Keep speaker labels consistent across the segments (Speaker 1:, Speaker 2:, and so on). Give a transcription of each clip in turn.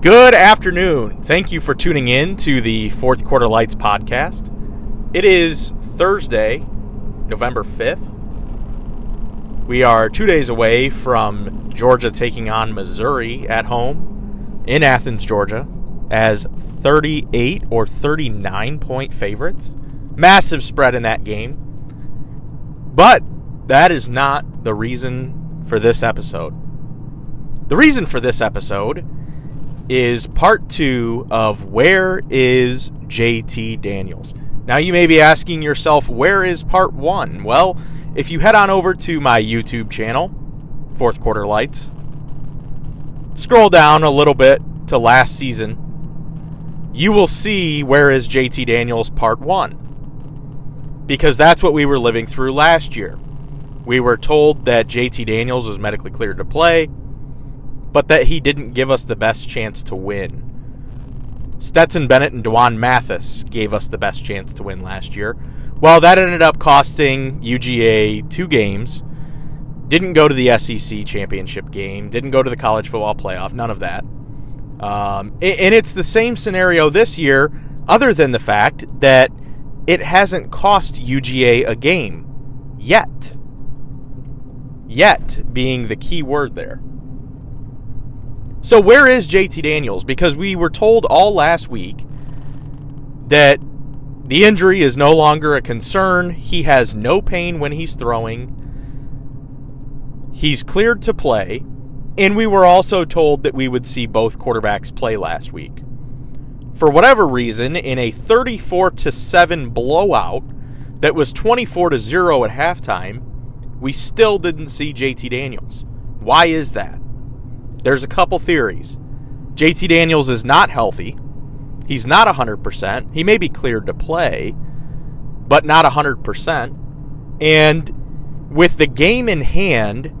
Speaker 1: Good afternoon. Thank you for tuning in to the Fourth Quarter Lights podcast. It is Thursday, November 5th. We are two days away from Georgia taking on Missouri at home in Athens, Georgia, as 38 or 39 point favorites. Massive spread in that game. But that is not the reason for this episode. The reason for this episode is part two of Where is JT Daniels? Now, you may be asking yourself, where is part one? Well, if you head on over to my YouTube channel, Fourth Quarter Lights, scroll down a little bit to last season, you will see Where is JT Daniels part one. Because that's what we were living through last year. We were told that JT Daniels was medically cleared to play but that he didn't give us the best chance to win. Stetson Bennett and D'Wan Mathis gave us the best chance to win last year. Well, that ended up costing UGA two games. Didn't go to the SEC championship game. Didn't go to the college football playoff. None of that. Um, and it's the same scenario this year, other than the fact that it hasn't cost UGA a game yet. Yet being the key word there. So where is JT Daniels? Because we were told all last week that the injury is no longer a concern. He has no pain when he's throwing. He's cleared to play. And we were also told that we would see both quarterbacks play last week. For whatever reason, in a 34 to 7 blowout that was 24 to 0 at halftime, we still didn't see JT Daniels. Why is that? There's a couple theories. JT Daniels is not healthy. He's not 100%. He may be cleared to play, but not 100%. And with the game in hand,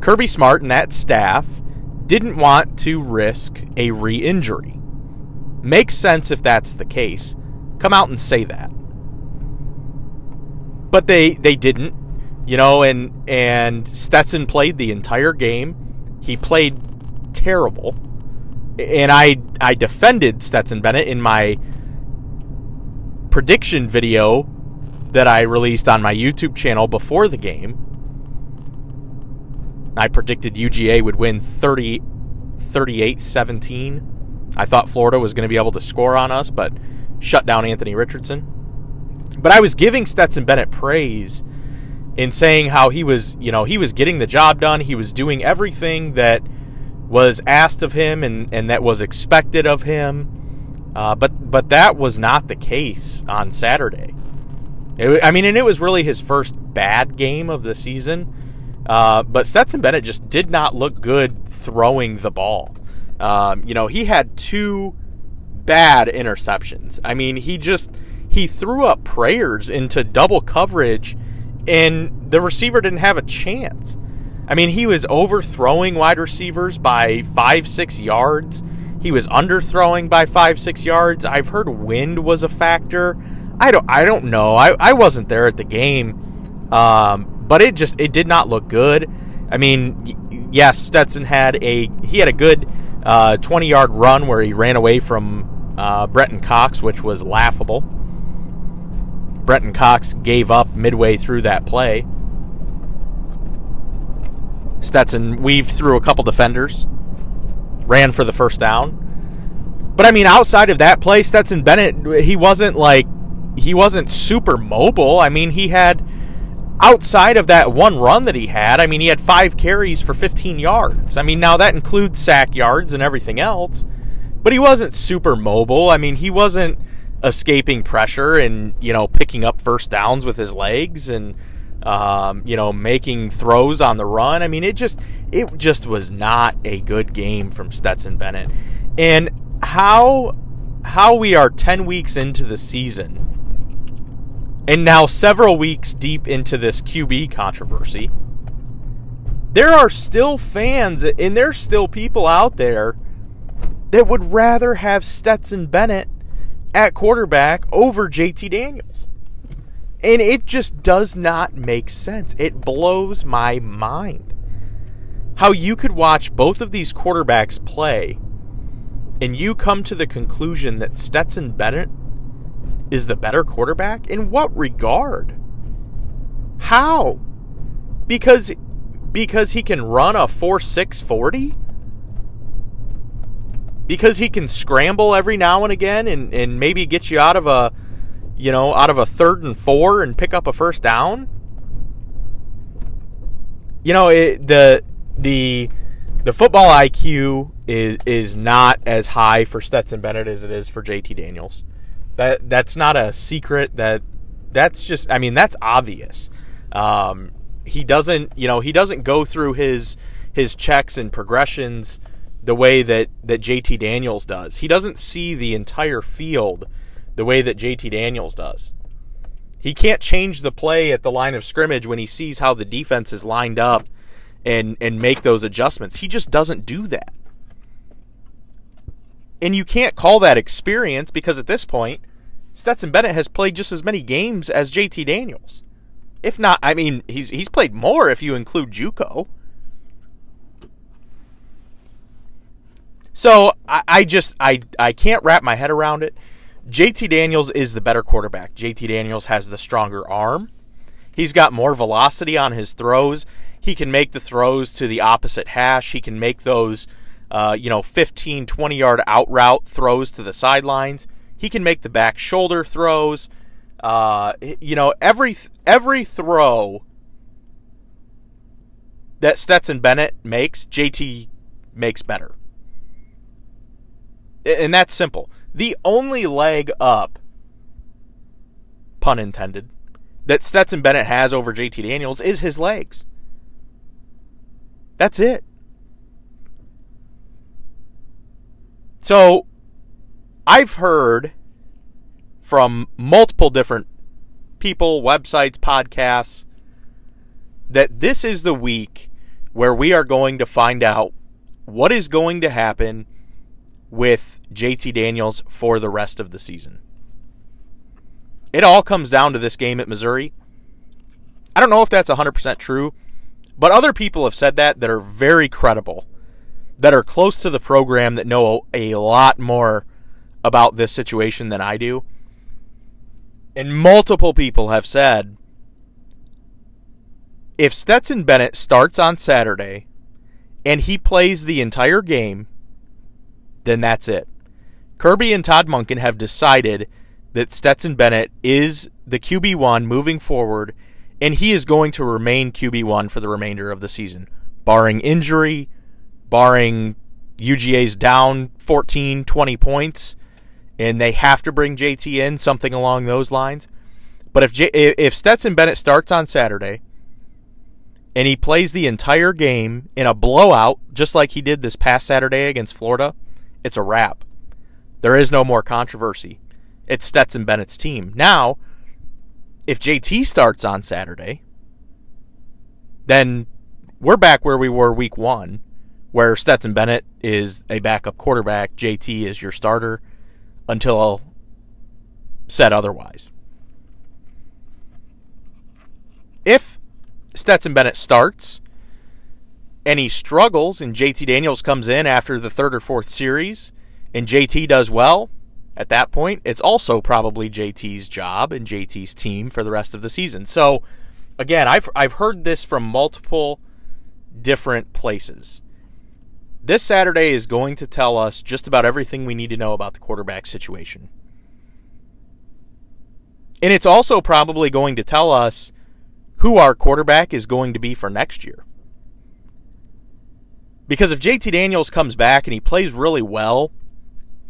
Speaker 1: Kirby Smart and that staff didn't want to risk a re injury. Makes sense if that's the case. Come out and say that. But they, they didn't, you know, and and Stetson played the entire game. He played terrible. And I I defended Stetson Bennett in my prediction video that I released on my YouTube channel before the game. I predicted UGA would win 30 38-17. I thought Florida was going to be able to score on us, but shut down Anthony Richardson. But I was giving Stetson Bennett praise in saying how he was, you know, he was getting the job done. He was doing everything that was asked of him and, and that was expected of him. Uh, but but that was not the case on Saturday. It, I mean, and it was really his first bad game of the season. Uh, but Stetson Bennett just did not look good throwing the ball. Um, you know, he had two bad interceptions. I mean, he just he threw up prayers into double coverage, and the receiver didn't have a chance. I mean, he was overthrowing wide receivers by five, six yards. He was underthrowing by five, six yards. I've heard wind was a factor. I don't, I don't know. I, I wasn't there at the game, um, but it just it did not look good. I mean, yes, Stetson had a he had a good uh, 20 yard run where he ran away from uh, Brenton Cox, which was laughable. Brenton Cox gave up midway through that play. Stetson weaved through a couple defenders, ran for the first down. But I mean, outside of that play, Stetson Bennett, he wasn't like, he wasn't super mobile. I mean, he had, outside of that one run that he had, I mean, he had five carries for 15 yards. I mean, now that includes sack yards and everything else, but he wasn't super mobile. I mean, he wasn't escaping pressure and, you know, picking up first downs with his legs and, um, you know, making throws on the run. I mean, it just it just was not a good game from Stetson Bennett. And how how we are 10 weeks into the season and now several weeks deep into this QB controversy, there are still fans and there's still people out there that would rather have Stetson Bennett at quarterback over JT Daniels. And it just does not make sense. It blows my mind how you could watch both of these quarterbacks play and you come to the conclusion that Stetson Bennett is the better quarterback? In what regard? How? Because because he can run a 4-6-40? Because he can scramble every now and again and, and maybe get you out of a you know, out of a third and four and pick up a first down? You know, it, the the the football IQ is is not as high for Stetson Bennett as it is for JT Daniels. That that's not a secret. That that's just I mean that's obvious. Um, he doesn't you know he doesn't go through his his checks and progressions the way that that JT Daniels does. He doesn't see the entire field the way that JT Daniels does. He can't change the play at the line of scrimmage when he sees how the defense is lined up and and make those adjustments. He just doesn't do that. And you can't call that experience because at this point, Stetson Bennett has played just as many games as JT Daniels. If not, I mean, he's he's played more if you include JUCO. So I, I just I I can't wrap my head around it. JT Daniels is the better quarterback. JT Daniels has the stronger arm. He's got more velocity on his throws. He can make the throws to the opposite hash. He can make those, uh, you know, 15, 20 yard out route throws to the sidelines. He can make the back shoulder throws. Uh, you know, every every throw that Stetson Bennett makes, JT makes better. And that's simple. The only leg up, pun intended, that Stetson Bennett has over JT Daniels is his legs. That's it. So, I've heard from multiple different people, websites, podcasts, that this is the week where we are going to find out what is going to happen with JT Daniels for the rest of the season. It all comes down to this game at Missouri. I don't know if that's 100% true, but other people have said that that are very credible, that are close to the program, that know a lot more about this situation than I do. And multiple people have said if Stetson Bennett starts on Saturday and he plays the entire game, then that's it. Kirby and Todd Monken have decided that Stetson Bennett is the QB1 moving forward, and he is going to remain QB1 for the remainder of the season, barring injury, barring UGA's down 14, 20 points, and they have to bring JT in, something along those lines. But if J- if Stetson Bennett starts on Saturday and he plays the entire game in a blowout, just like he did this past Saturday against Florida, it's a wrap. There is no more controversy. It's Stetson Bennett's team. Now, if JT starts on Saturday, then we're back where we were week one, where Stetson Bennett is a backup quarterback, JT is your starter until said otherwise. If Stetson Bennett starts and he struggles and JT Daniels comes in after the third or fourth series and JT does well, at that point, it's also probably JT's job and JT's team for the rest of the season. So, again, I've I've heard this from multiple different places. This Saturday is going to tell us just about everything we need to know about the quarterback situation. And it's also probably going to tell us who our quarterback is going to be for next year. Because if JT Daniels comes back and he plays really well,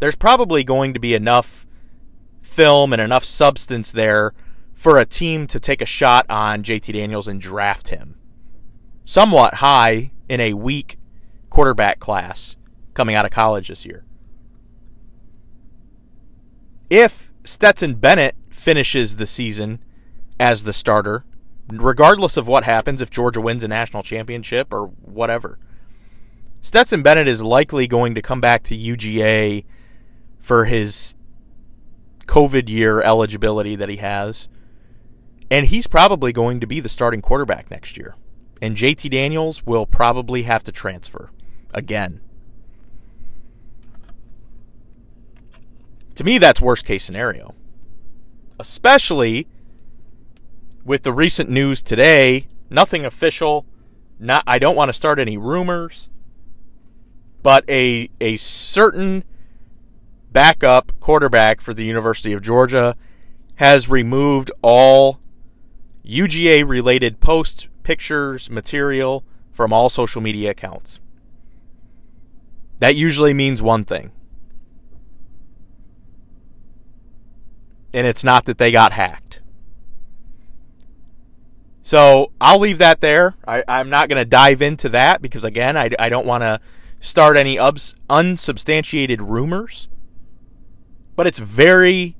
Speaker 1: there's probably going to be enough film and enough substance there for a team to take a shot on JT Daniels and draft him somewhat high in a weak quarterback class coming out of college this year. If Stetson Bennett finishes the season as the starter, regardless of what happens if Georgia wins a national championship or whatever, Stetson Bennett is likely going to come back to UGA for his COVID year eligibility that he has. And he's probably going to be the starting quarterback next year. And JT Daniels will probably have to transfer again. To me, that's worst case scenario. Especially with the recent news today, nothing official. Not I don't want to start any rumors, but a a certain backup quarterback for the University of Georgia has removed all UGA related posts, pictures, material from all social media accounts. That usually means one thing. And it's not that they got hacked. So I'll leave that there. I, am not going to dive into that because, again, I, I don't want to start any ubs, unsubstantiated rumors. But it's very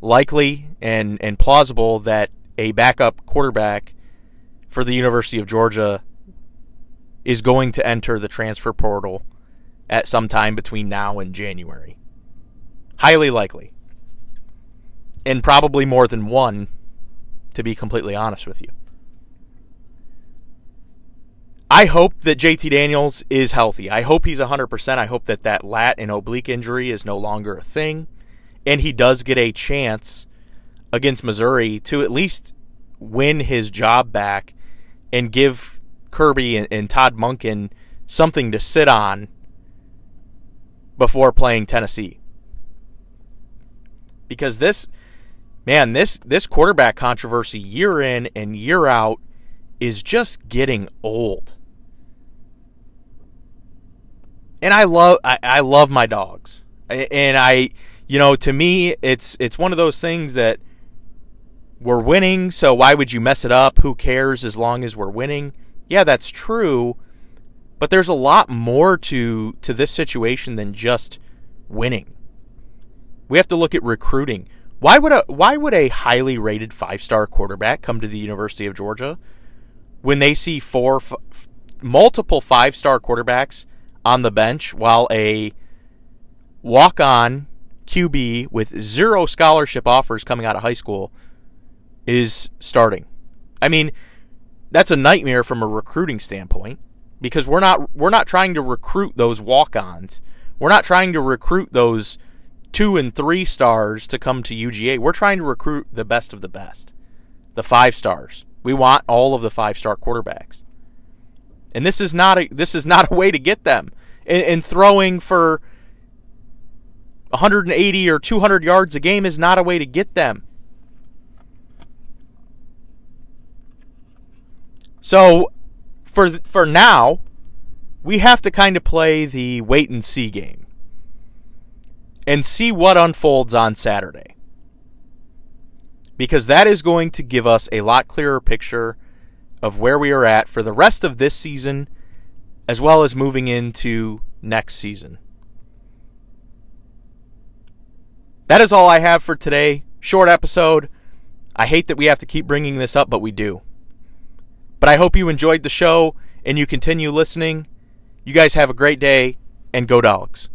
Speaker 1: likely and, and plausible that a backup quarterback for the University of Georgia is going to enter the transfer portal at some time between now and January. Highly likely. And probably more than one, to be completely honest with you. I hope that JT Daniels is healthy. I hope he's 100%. I hope that that lat and oblique injury is no longer a thing. And he does get a chance against Missouri to at least win his job back and give Kirby and, and Todd Monken something to sit on before playing Tennessee. Because this man, this this quarterback controversy year in and year out is just getting old. And I love I, I love my dogs. And I you know, to me it's it's one of those things that we're winning, so why would you mess it up? Who cares as long as we're winning? Yeah, that's true, but there's a lot more to to this situation than just winning. We have to look at recruiting. Why would a why would a highly rated five-star quarterback come to the University of Georgia when they see four f- multiple five-star quarterbacks on the bench while a walk-on QB with zero scholarship offers coming out of high school is starting? I mean, that's a nightmare from a recruiting standpoint because we're not we're not trying to recruit those walk-ons. We're not trying to recruit those two and three stars to come to UGA. We're trying to recruit the best of the best, the five stars. We want all of the five-star quarterbacks, and this is not a this is not a way to get them. And, and throwing for 180 or 200 yards a game is not a way to get them. So for for now, we have to kind of play the wait and see game and see what unfolds on Saturday. Because that is going to give us a lot clearer picture of where we are at for the rest of this season as well as moving into next season. That is all I have for today. Short episode. I hate that we have to keep bringing this up, but we do. But I hope you enjoyed the show and you continue listening. You guys have a great day and go dogs.